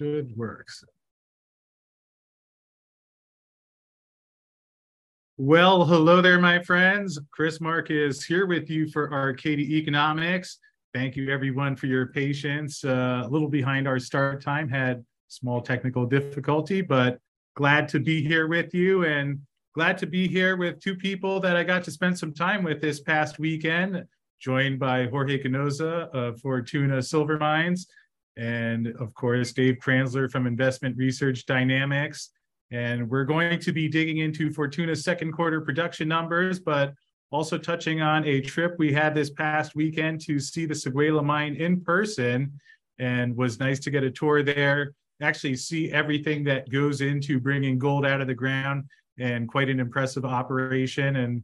should work. Well, hello there, my friends. Chris Marcus here with you for Arcadia Economics. Thank you, everyone, for your patience. Uh, a little behind our start time, had small technical difficulty, but glad to be here with you and glad to be here with two people that I got to spend some time with this past weekend, joined by Jorge Ganoza of Fortuna Silver Mines, and of course, Dave Kranzler from Investment Research Dynamics. And we're going to be digging into Fortuna's second quarter production numbers, but also touching on a trip we had this past weekend to see the Seguela mine in person and was nice to get a tour there, actually see everything that goes into bringing gold out of the ground and quite an impressive operation and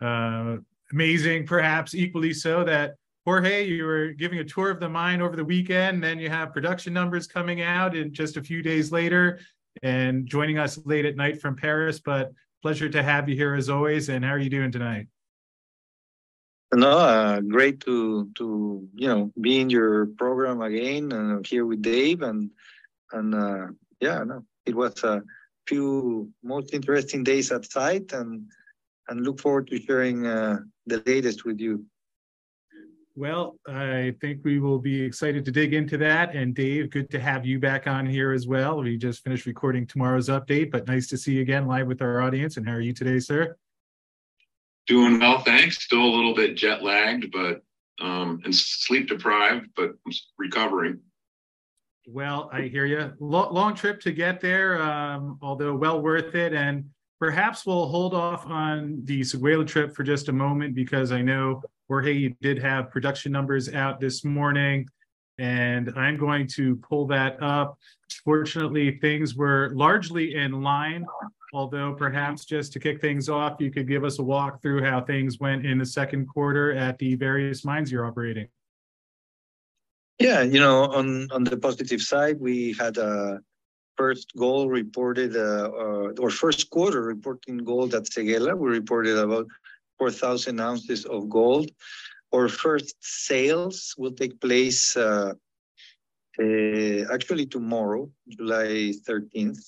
uh, amazing, perhaps equally so that Jorge, you were giving a tour of the mine over the weekend. Then you have production numbers coming out in just a few days later and joining us late at night from Paris. But pleasure to have you here as always. And how are you doing tonight? No, uh, great to to you know be in your program again and uh, here with Dave and and uh, yeah, no, it was a few most interesting days at site and and look forward to sharing uh, the latest with you. Well, I think we will be excited to dig into that. And Dave, good to have you back on here as well. We just finished recording tomorrow's update, but nice to see you again live with our audience. And how are you today, sir? Doing well, thanks. Still a little bit jet lagged, but um, and sleep deprived, but recovering. Well, I hear you. Long, long trip to get there, um, although well worth it. And perhaps we'll hold off on the Seguela trip for just a moment because I know Jorge, you did have production numbers out this morning, and I'm going to pull that up. Fortunately, things were largely in line, although perhaps just to kick things off, you could give us a walk through how things went in the second quarter at the various mines you're operating. Yeah, you know, on on the positive side, we had a first goal reported, uh, or first quarter reporting gold at Seguela. We reported about 4,000 ounces of gold. Our first sales will take place uh, uh, actually tomorrow, July 13th.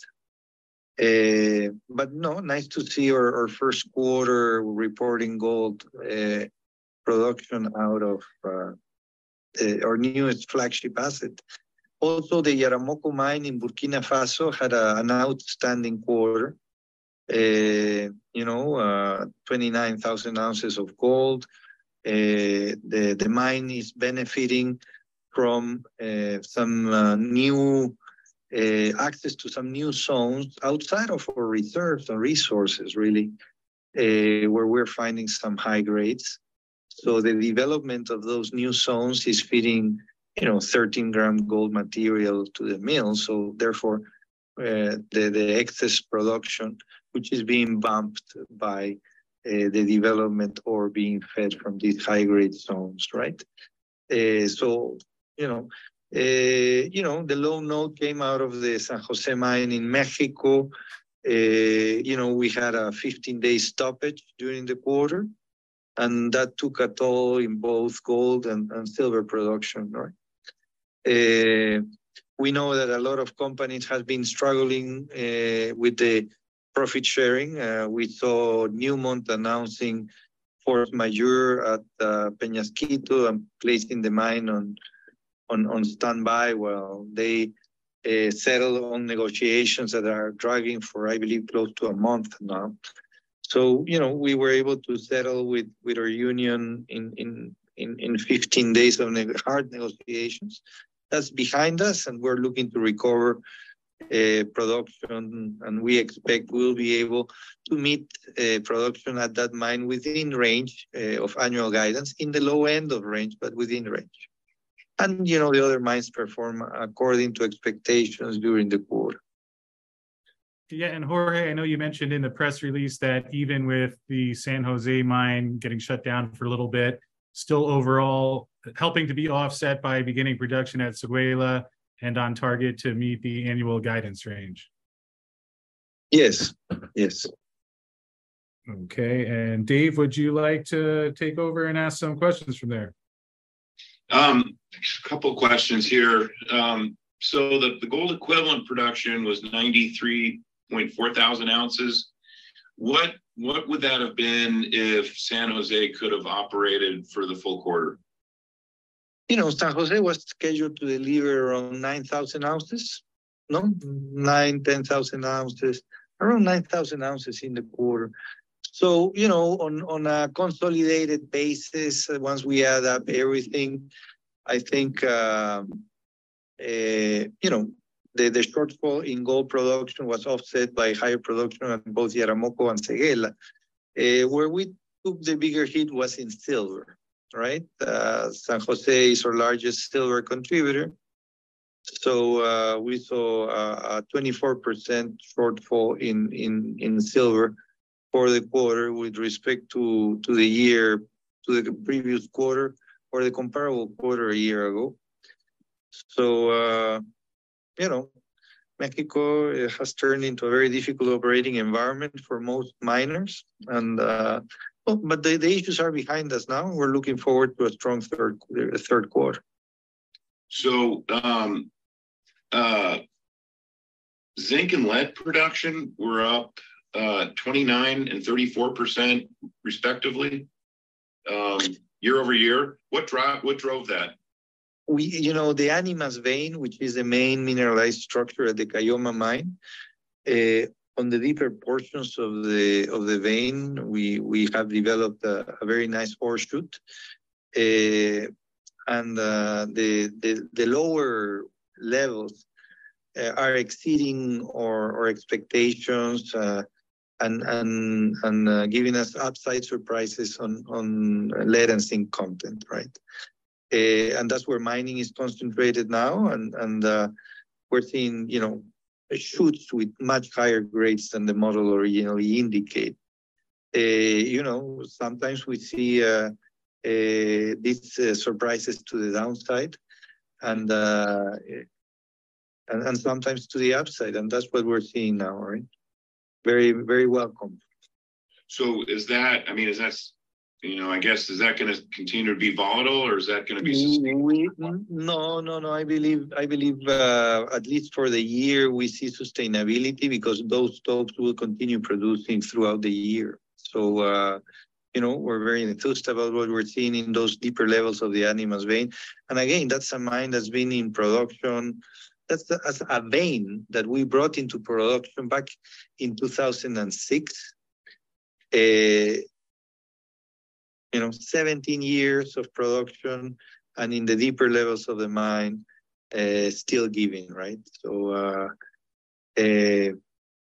Uh, but no, nice to see our, our first quarter reporting gold uh, production out of uh, our newest flagship asset. Also, the Yaramoko mine in Burkina Faso had a, an outstanding quarter. Uh, you know, uh, 29,000 ounces of gold. Uh, the, the mine is benefiting from some new access to some new zones outside of our reserves and resources, really, where we're finding some high grades. So the development of those new zones is feeding, you know, 13 gram gold material to the mill. So therefore, uh, the, the excess production which is being bumped by uh, the development or being fed from these high grade zones, right? Uh, so, you know, uh, you know, the low note came out of the San Jose mine in Mexico. Uh, you know, we had a 15 day stoppage during the quarter, and that took a toll in both gold and, and silver production, right? Uh, we know that a lot of companies have been struggling uh, with the profit sharing. Uh, we saw Newmont announcing force majeure at uh, Peñasquito and placing the mine on on, on standby while they uh, settle on negotiations that are dragging for, I believe, close to a month now. So, you know, we were able to settle with, with our union in, in, in, in 15 days of ne- hard negotiations. That's behind us, and we're looking to recover production, and we expect we'll be able to meet uh, production at that mine within range uh, of annual guidance, in the low end of range, but within range. And you know the other mines perform according to expectations during the quarter. Yeah, and Jorge, I know you mentioned in the press release that even with the San Jose mine getting shut down for a little bit, still overall helping to be offset by beginning production at Seguela and on target to meet the annual guidance range? Yes, yes. Okay, and Dave, would you like to take over and ask some questions from there? Um, a couple questions here. Um, so the, the gold equivalent production was 93.4 thousand ounces. What what would that have been if San Jose could have operated for the full quarter? You know, San Jose was scheduled to deliver around 9,000 ounces, no? 9, 10,000 ounces, around 9,000 ounces in the quarter. So, you know, on, on a consolidated basis, once we add up everything, I think, uh, uh, you know, the, the shortfall in gold production was offset by higher production at both Yaramoko and Séguéla. Uh, where we took the bigger hit was in silver, right? Uh, San Jose is our largest silver contributor. So uh, we saw a 24% shortfall in, in, in silver for the quarter with respect to, to the year, to the previous quarter or the comparable quarter a year ago. So, uh, you know, Mexico has turned into a very difficult operating environment for most miners. And, uh, but the, the issues are behind us now. We're looking forward to a strong third, third quarter. So, um, uh, zinc and lead production were up uh, 29 and 34% respectively um, year over year. What, dro- what drove that? We, you know, the Animas vein, which is the main mineralized structure at the Caylloma mine, uh, on the deeper portions of the of the vein, we we have developed a, a very nice ore shoot, uh, and uh, the, the the lower levels uh, are exceeding our, our expectations. Uh, and and and uh, giving us upside surprises on on lead and zinc content, right? Uh, and that's where mining is concentrated now, and and uh, we're seeing you know shoots with much higher grades than the model originally indicate. Uh, you know, sometimes we see uh, uh, these surprises to the downside, and, and and sometimes to the upside, and that's what we're seeing now, right? very, very welcome. So is that, I mean, is that, you know, I guess, is that going to continue to be volatile or is that going to be sustainable? No, no, no. I believe, I believe, uh, at least for the year, we see sustainability because those stopes will continue producing throughout the year. So, uh, you know, we're very enthused about what we're seeing in those deeper levels of the Animas vein. And again, that's a mine that's been in production that's, that's a vein that we brought into production back in 2006. Uh, you know, 17 years of production and in the deeper levels of the mine, uh, still giving, right? So, uh, uh,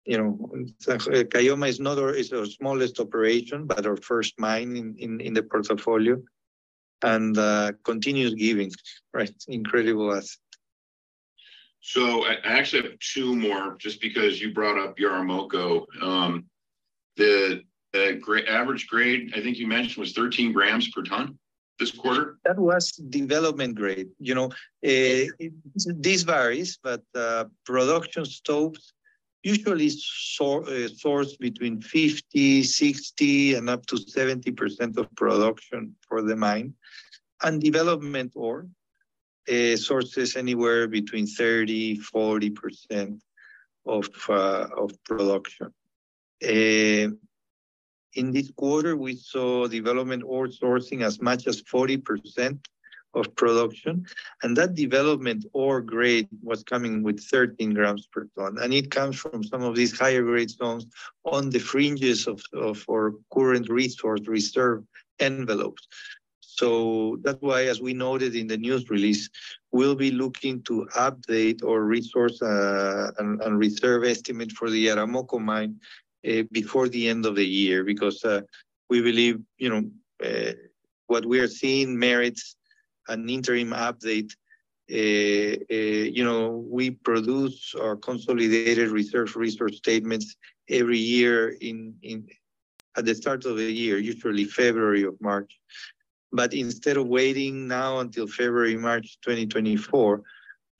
you know, Caylloma is not our, is our smallest operation, but our first mine in, in, in the portfolio and uh, continues giving, right? Incredible asset. So I actually have two more just because you brought up Yaramoko. Um, the the average grade, I think you mentioned, was 13 grams per ton this quarter. That was development grade. You know, uh, it, this varies, but uh, production stopes usually source, uh, source between 50, 60, and up to 70% of production for the mine. And development ore uh, sources anywhere between 30, 40% of, uh, of production. In this quarter, we saw development ore sourcing as much as 40% of production. And that development ore grade was coming with 13 grams per ton. And it comes from some of these higher grade zones on the fringes of, our current resource reserve envelopes. So that's why, as we noted in the news release, we'll be looking to update our resource uh, and, and, reserve estimate for the Yaramoko mine uh, before the end of the year, because uh, we believe, you know, uh, what we are seeing merits an interim update. Uh, uh, you know, we produce our consolidated reserve resource statements every year in, in at the start of the year, usually February or March. But instead of waiting now until February, March 2024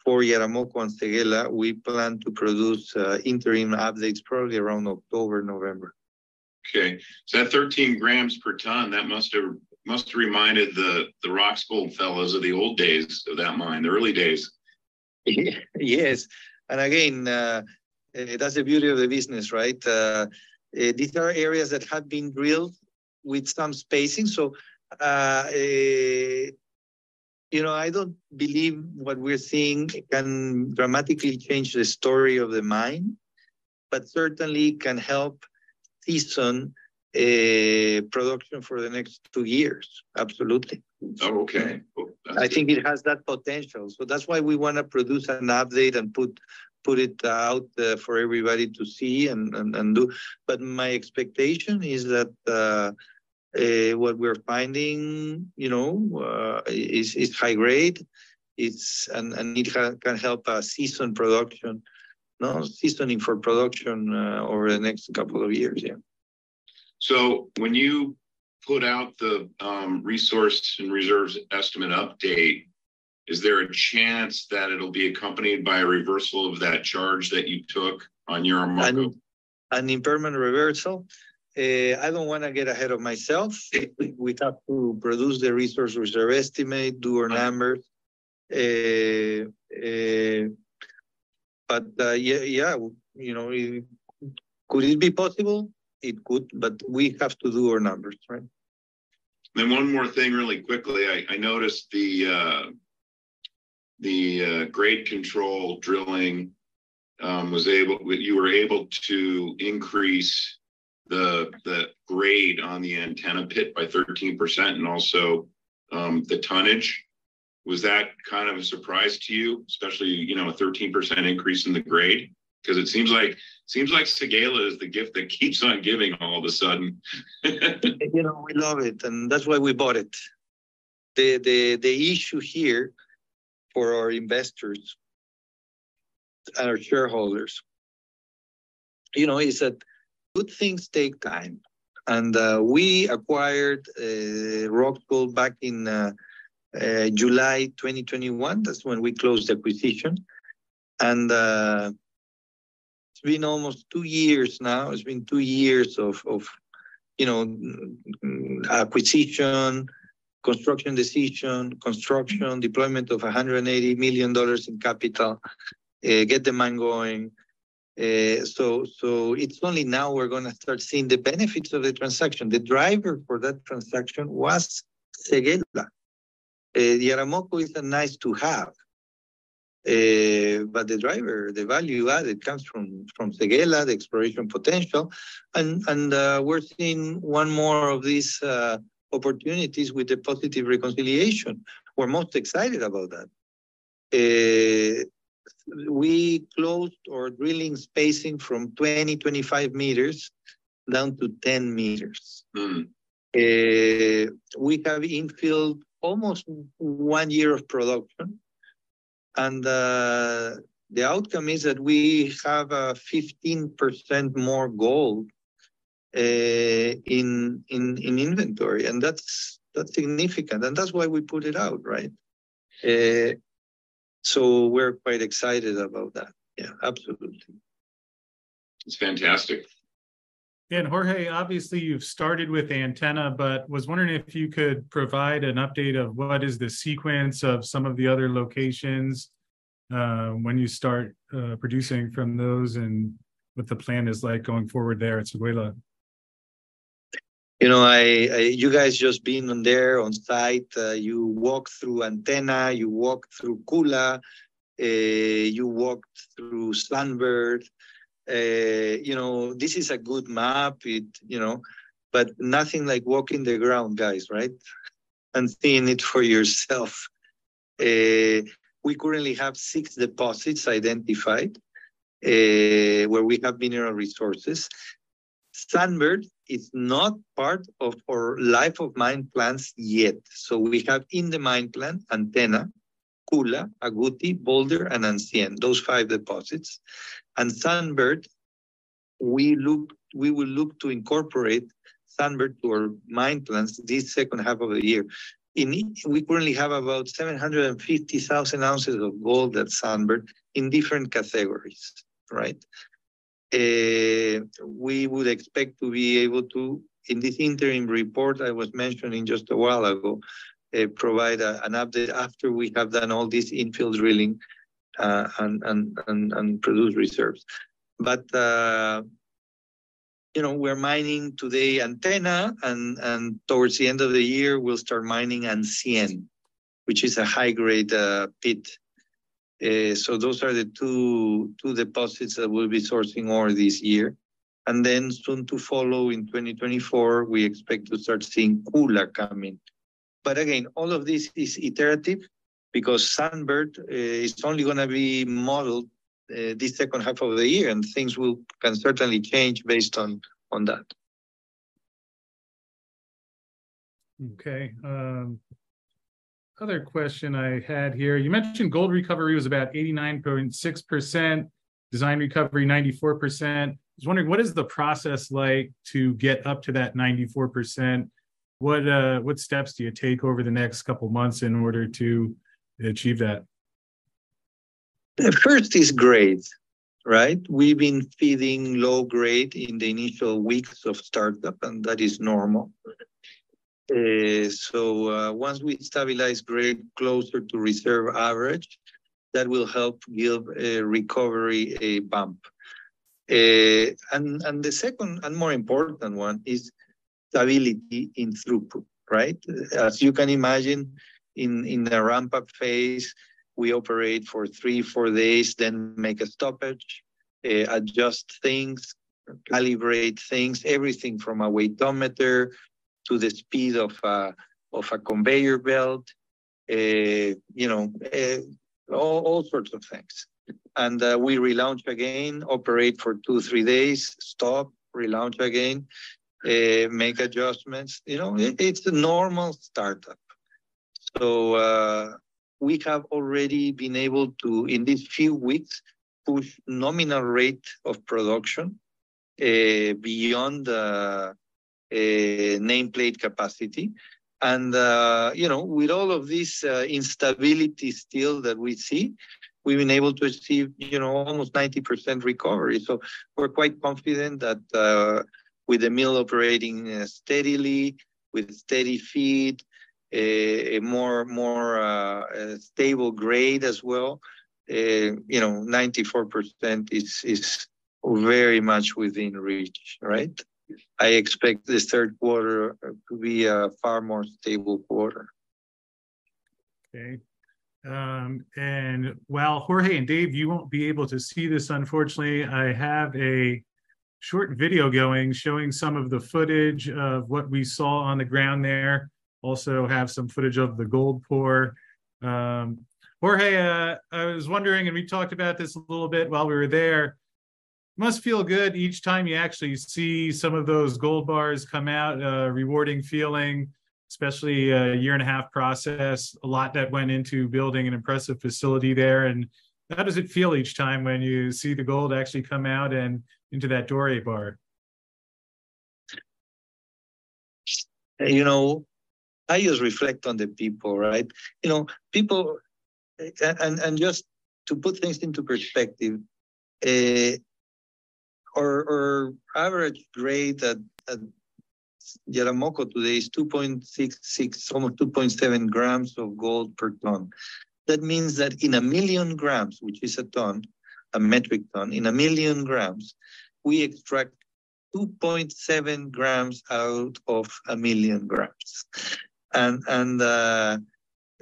for Yaramoko and Séguéla, we plan to produce uh, interim updates probably around October, November. Okay, so that 13 grams per ton, that must have must have reminded the the Roxgold fellows of the old days of that mine, the early days. yes, and again, uh, uh, that's the beauty of the business, right? Uh, uh, these are areas that have been drilled with some spacing. So, uh, you know, I don't believe what we're seeing can dramatically change the story of the mine, but certainly can help season uh, production for the next two years. Absolutely. Oh, okay. I think it has that potential. So that's why we want to produce an update and put put it out uh, for everybody to see and, and, and do. But my expectation is that uh, uh, what we're finding, you know, uh, is, is high grade. It's and, and it can help a season production, no seasoning for production uh, over the next couple of years. Yeah. So when you put out the um, resource and reserves estimate update, is there a chance that it'll be accompanied by a reversal of that charge that you took on your An, an impairment reversal. Uh, I don't want to get ahead of myself. we have to produce the resource reserve estimate, do our numbers. Uh, uh, but uh, yeah, yeah, you know, it, could it be possible? It could, but we have to do our numbers, right? Then one more thing, really quickly. I, I noticed the uh, the uh, grade control drilling um, was able, you were able to increase the the grade on the antenna pit by 13% and also um, the tonnage. Was that kind of a surprise to you, especially you know a 13% increase in the grade? Because it seems like seems like Séguéla is the gift that keeps on giving all of a sudden. you know, we love it, and that's why we bought it. The the the issue here for our investors and our shareholders, you know, is that good things take time. And uh, we acquired uh, Roxgold back in uh, uh, July 2021. That's when we closed the acquisition. And uh, it's been almost two years now. It's been two years of, of you know, acquisition, construction decision, construction, deployment of $180 million in capital, uh, get the mine going. Uh, so, so it's only now we're going to start seeing the benefits of the transaction. The driver for that transaction was Séguéla. Uh, Yaramoko is a nice to have, uh, but the driver, the value added comes from from Séguéla, the exploration potential, and and uh, we're seeing one more of these uh, opportunities with the positive reconciliation. We're most excited about that. We closed our drilling spacing from 20, 25 meters down to 10 meters. Mm. Uh, we have infilled almost one year of production. And uh, the outcome is that we have a 15% more gold uh, in in in inventory, and that's that's significant, and that's why we put it out, right? So we're quite excited about that. Yeah, absolutely. It's fantastic. And Jorge, obviously you've started with antenna, but was wondering if you could provide an update of what is the sequence of some of the other locations uh, when you start uh, producing from those and what the plan is like going forward there at Séguéla you know, I, I, you guys just been on there on site. Uh, you walk through Antenna, you walk through Koula, uh, you walked through Sunbird. Uh, you know, this is a good map. It, you know, but nothing like walking the ground, guys, right? And seeing it for yourself. Uh, we currently have six deposits identified uh, where we have mineral resources. Sunbird is not part of our life of mine plans yet. So we have in the mine plan Antenna, Koula, Agouti, Boulder, and Ancien, those five deposits. And Sunbird, we look we will look to incorporate Sunbird to our mine plans this second half of the year. In we currently have about 750,000 ounces of gold at Sunbird in different categories, right? Uh, we would expect to be able to, in this interim report I was mentioning just a while ago, uh, provide a, an update after we have done all this infill drilling uh, and, and, and, and produce reserves. But, you know, we're mining today Antenna, and, and towards the end of the year, we'll start mining Ancien, which is a high grade uh, pit. Uh, so those are the two, two deposits that we'll be sourcing ore this year. And then soon to follow in 2024, we expect to start seeing Koula coming. But again, all of this is iterative because Sunbird uh, is only going to be modeled uh, this second half of the year, and things will can certainly change based on on that. Okay. Other question I had here: You mentioned gold recovery was about eighty nine point six percent, design recovery ninety four percent I was wondering what is the process like to get up to that 94%? What uh, what steps do you take over the next couple months in order to achieve that? The first is grade, right? We've been feeding low grade in the initial weeks of startup, and that is normal. Uh, so uh, once we stabilize grade closer to reserve average, that will help give a recovery a bump. Uh, and, and the second and more important one is stability in throughput, right? As you can imagine, in, in the ramp up phase, we operate for three, four days, then make a stoppage, adjust things, calibrate things, everything from a weightometer to the speed of a, of a conveyor belt, uh, you know, uh, all, all sorts of things and uh, we relaunch again, operate for two, three days, stop, relaunch again, uh, make adjustments. You know, it, it's a normal startup. So uh, we have already been able to, in these few weeks, push nominal rate of production uh, beyond the nameplate capacity. And, uh, you know, with all of this instability still that we see, we've been able to achieve, you know, almost 90% recovery. So we're quite confident that uh, with the mill operating uh, steadily, with steady feed, a, a more more uh, stable grade as well, uh, you know, 94% is is very much within reach, right? I expect the third quarter to be a far more stable quarter. Okay. Um, and while Jorge and Dave, you won't be able to see this, unfortunately, I have a short video going showing some of the footage of what we saw on the ground there. Also, have some footage of the gold pour. Um, Jorge, uh, I was wondering, and we talked about this a little bit while we were there. Must feel good each time you actually see some of those gold bars come out, uh, rewarding feeling especially a year and a half process, a lot that went into building an impressive facility there. And how does it feel each time when you see the gold actually come out and into that doré bar? You know, I just reflect on the people, right? You know, people, and and just to put things into perspective, uh, or average grade at, at Yaramoko today is 2.66, almost 2.7 grams of gold per ton. That means that in a million grams, which is a ton, a metric ton, in a million grams, we extract 2.7 grams out of a million grams. And, and uh,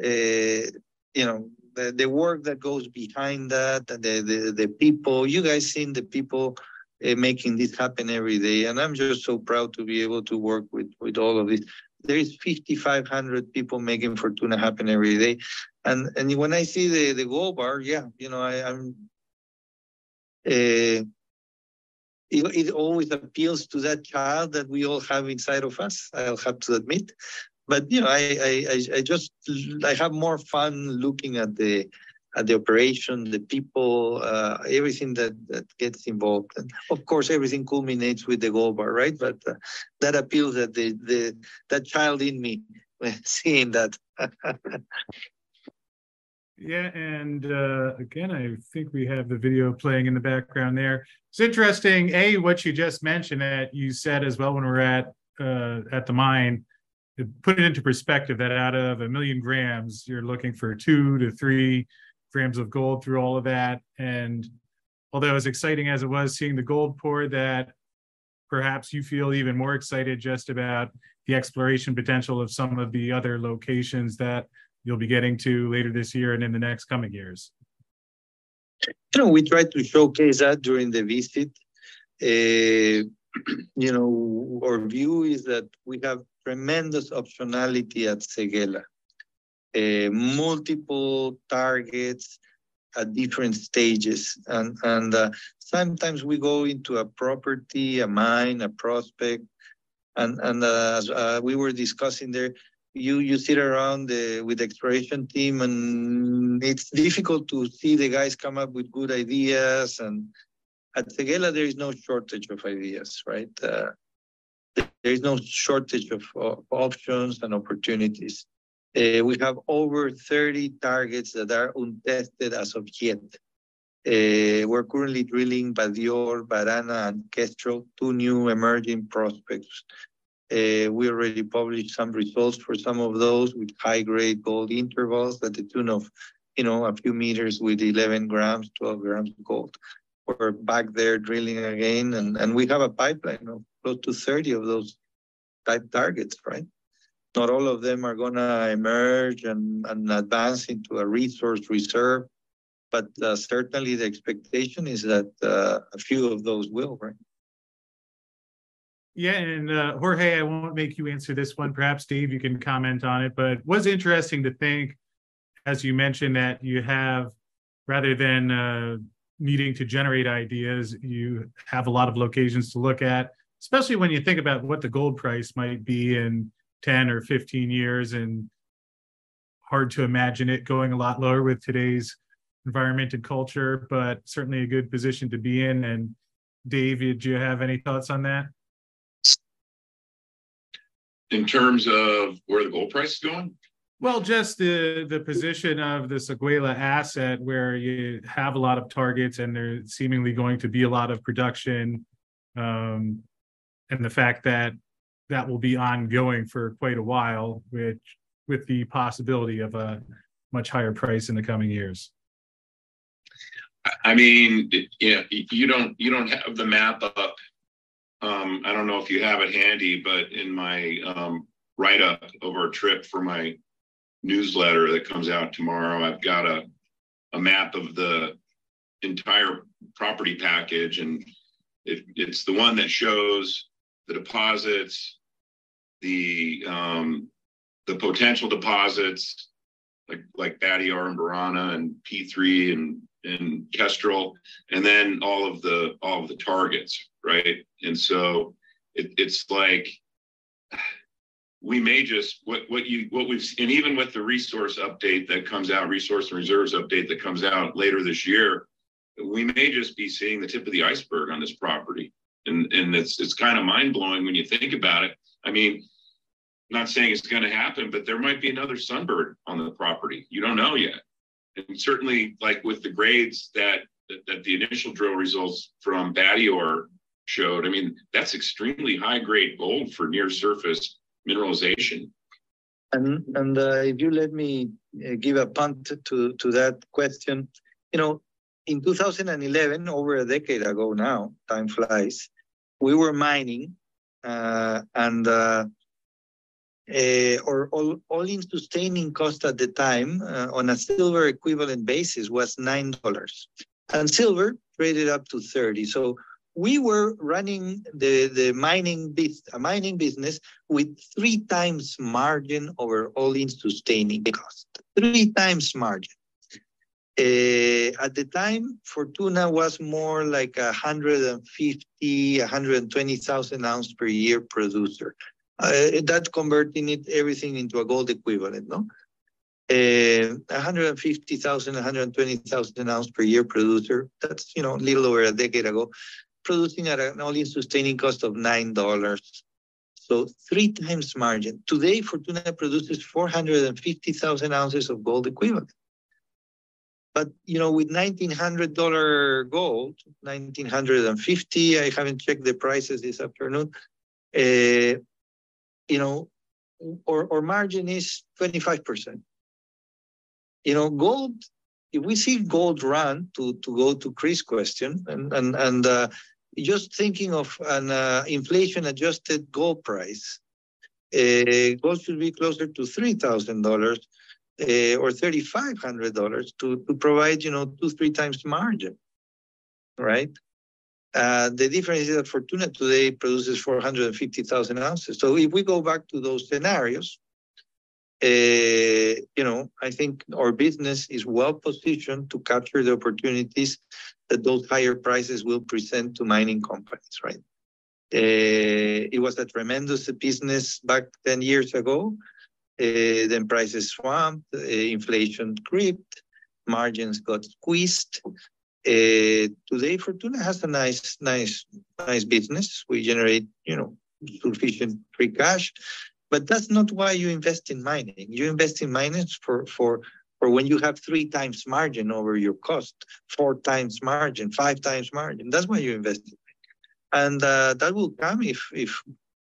uh, you know, the, the work that goes behind that, the, the, the people, you guys seen the people uh, making this happen every day. And I'm just so proud to be able to work with, with all of this. There is 5,500 people making Fortuna happen every day. And and when I see the, the gold bar, yeah, you know, I, am uh, it, it always appeals to that child that we all have inside of us. I'll have to admit, but you know, I I I just I have more fun looking at the at the operation, the people, uh, everything that, that gets involved. And of course, everything culminates with the gold bar, right? But uh, that appeals that the, the that child in me seeing that. yeah, and uh, again, I think we have the video playing in the background there. It's interesting, a what you just mentioned that you said as well when we are at uh, at the mine. Put it into perspective that out of a million grams, you're looking for two to three grams of gold through all of that. And although as exciting as it was seeing the gold pour, that perhaps you feel even more excited just about the exploration potential of some of the other locations that you'll be getting to later this year and in the next coming years. You know, we tried to showcase that during the visit. Uh, you know, our view is that we have tremendous optionality at Séguéla. Uh, multiple targets at different stages. And, and uh, sometimes we go into a property, a mine, a prospect, and, and uh, as uh, we were discussing there, you you sit around the, with the exploration team and it's difficult to see the guys come up with good ideas. And at Séguéla there is no shortage of ideas right? Uh, there is no shortage of, of options and opportunities uh, we have over 30 targets that are untested as of yet. Uh, we're currently drilling Badior, Barana, and Kestrel, two new emerging prospects. Uh, we already published some results for some of those with high-grade gold intervals at the tune of, you know, a few meters with 11 grams, 12 grams of gold. We're back there drilling again, and, and we have a pipeline of close to 30 of those type targets, right? Not all of them are going to emerge and, and advance into a resource reserve, but uh, certainly the expectation is that uh, a few of those will, right? Yeah, and uh, Jorge, I won't make you answer this one. Perhaps Dave, you can comment on it. But it was interesting to think, as you mentioned, that you have rather than uh, needing to generate ideas, you have a lot of locations to look at, especially when you think about what the gold price might be and 10 or 15 years and hard to imagine it going a lot lower with today's environment and culture, but certainly a good position to be in. And Dave, do you have any thoughts on that? In terms of where the gold price is going? Well, just the the position of the Séguéla asset, where you have a lot of targets and there's seemingly going to be a lot of production, um, and the fact that that will be ongoing for quite a while, which with the possibility of a much higher price in the coming years. I mean, yeah, you don't you don't have the map up. Um, I don't know if you have it handy, but in my um, write up of our trip for my newsletter that comes out tomorrow, I've got a a map of the entire property package, and it, it's the one that shows the deposits, the um, the potential deposits like like Badior and Barana and P3 and and Kestrel, and then all of the all of the targets, right? And so it, it's like we may just what what you what we've and even with the resource update that comes out, resource and reserves update that comes out later this year, we may just be seeing the tip of the iceberg on this property. And and it's it's kind of mind blowing when you think about it. I mean, not saying it's going to happen, but there might be another sunbird on the property. You don't know yet. And certainly, like with the grades that that, that the initial drill results from Badior showed, I mean, that's extremely high grade gold for near surface mineralization. And and uh, if you let me uh, give a punt to to that question, you know, in 2011, over a decade ago now, time flies, we were mining, uh, and uh, uh, or all, all-in sustaining cost at the time uh, on a silver equivalent basis was nine dollars, and silver traded up to thirty. So we were running the the mining bit, a mining business with three times margin over all-in sustaining cost, three times margin. Uh, at the time, Fortuna was more like a 150, 120,000 ounce per year producer uh, that's converting it everything into a gold equivalent, no? Uh, 150,000, 120,000 ounce per year producer. That's you know a little over a decade ago, producing at an all-in sustaining cost of nine dollars. So three times margin. Today, Fortuna produces 450,000 ounces of gold equivalent. But you know, with $1,900 gold, 1,950, I haven't checked the prices this afternoon. Uh, you know, or, or margin is 25%. You know, gold if we see gold run to to go to Chris' question and and and uh, just thinking of an uh, inflation adjusted gold price, uh, gold should be closer to three thousand dollars uh, or thirty five hundred dollars to to provide you know two three times margin, right? Uh, the difference is that Fortuna today produces 450,000 ounces. So if we go back to those scenarios, uh, you know, I think our business is well positioned to capture the opportunities that those higher prices will present to mining companies, right? Uh, it was a tremendous business back 10 years ago. Uh, then prices swamped, uh, inflation crept, margins got squeezed. Uh, today, Fortuna has a nice, nice, nice business. We generate, you know, sufficient free cash. But that's not why you invest in mining. You invest in mining for for for when you have three times margin over your cost, four times margin, five times margin. That's why you invest in and uh, that will come if if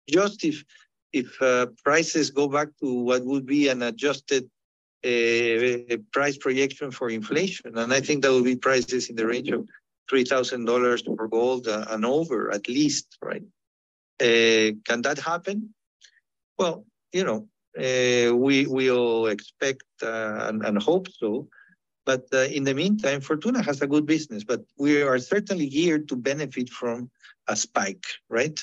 just if if uh, prices go back to what would be an adjusted uh, price projection for inflation, and I think that will be prices in the range of three thousand dollars for gold and over at least, right? Uh, can that happen? Well, you know, uh, we we all expect uh, and, and, hope so. But uh, in the meantime, Fortuna has a good business, but we are certainly geared to benefit from a spike, right?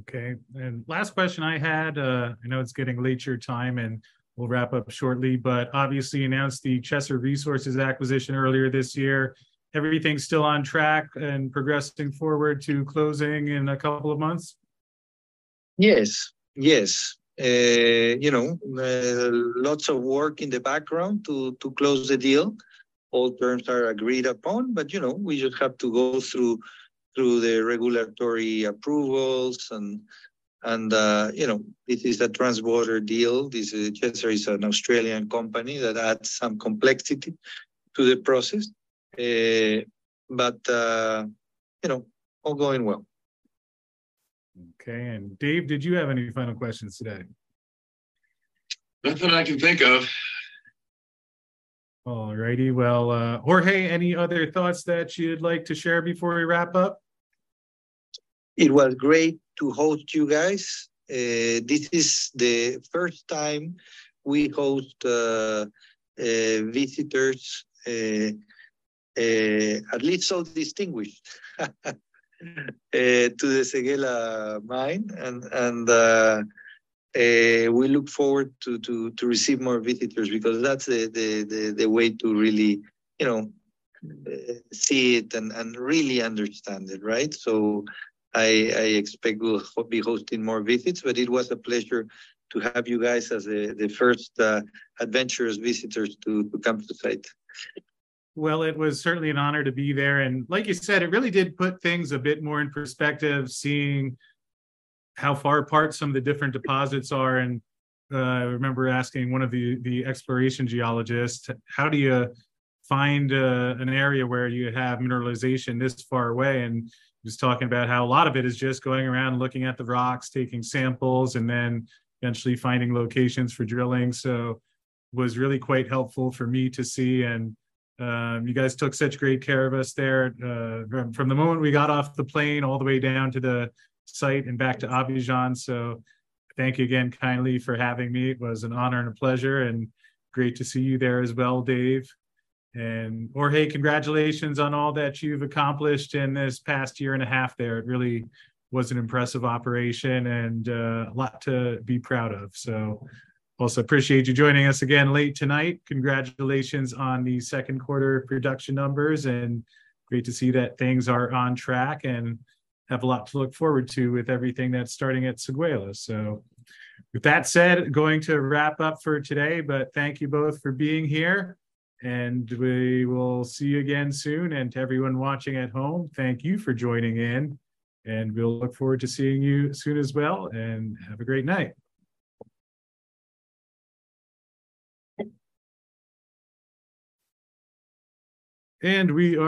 Okay. And last question I had, uh, I know it's getting late your time and we'll wrap up shortly, but obviously announced the Chesser Resources acquisition earlier this year. Everything's still on track and progressing forward to closing in a couple of months? Yes, yes. Uh, you know, uh, lots of work in the background to to close the deal. All terms are agreed upon, but you know, we just have to go through through the regulatory approvals and and uh, you know, it is a transborder deal. This is Chesser is an Australian company that adds some complexity to the process, uh, but uh, you know, all going well. Okay, and Dave, did you have any final questions today? Nothing I can think of. All righty. Well, uh, Jorge, any other thoughts that you'd like to share before we wrap up? It was great to host you guys. Uh, this is the first time we host uh, uh visitors, uh, uh, at least so distinguished. uh, to the Séguéla mine, and and uh, uh, we look forward to to to receive more visitors because that's the the the, the way to really you know see it and and really understand it, right? So. I, I expect we'll be hosting more visits, but it was a pleasure to have you guys as the, the first uh, adventurous visitors to, to come to site. Well, it was certainly an honor to be there. And like you said, it really did put things a bit more in perspective, seeing how far apart some of the different deposits are. And uh, I remember asking one of the, the exploration geologists, how do you find uh, an area where you have mineralization this far away? And just talking about how a lot of it is just going around looking at the rocks, taking samples, and then eventually finding locations for drilling. So was really quite helpful for me to see and um, you guys took such great care of us there uh, from, from, the moment we got off the plane all the way down to the site and back to Abidjan. So thank you again kindly for having me. It was an honor and a pleasure and great to see you there as well, Dave. And Jorge, congratulations on all that you've accomplished in this past year and a half there. It really was an impressive operation and uh, a lot to be proud of. So also appreciate you joining us again late tonight. Congratulations on the second quarter production numbers and great to see that things are on track and have a lot to look forward to with everything that's starting at Seguela. So with that said, going to wrap up for today, but thank you both for being here and we will see you again soon. And to everyone watching at home, thank you for joining in and we'll look forward to seeing you soon as well and have a great night. And we are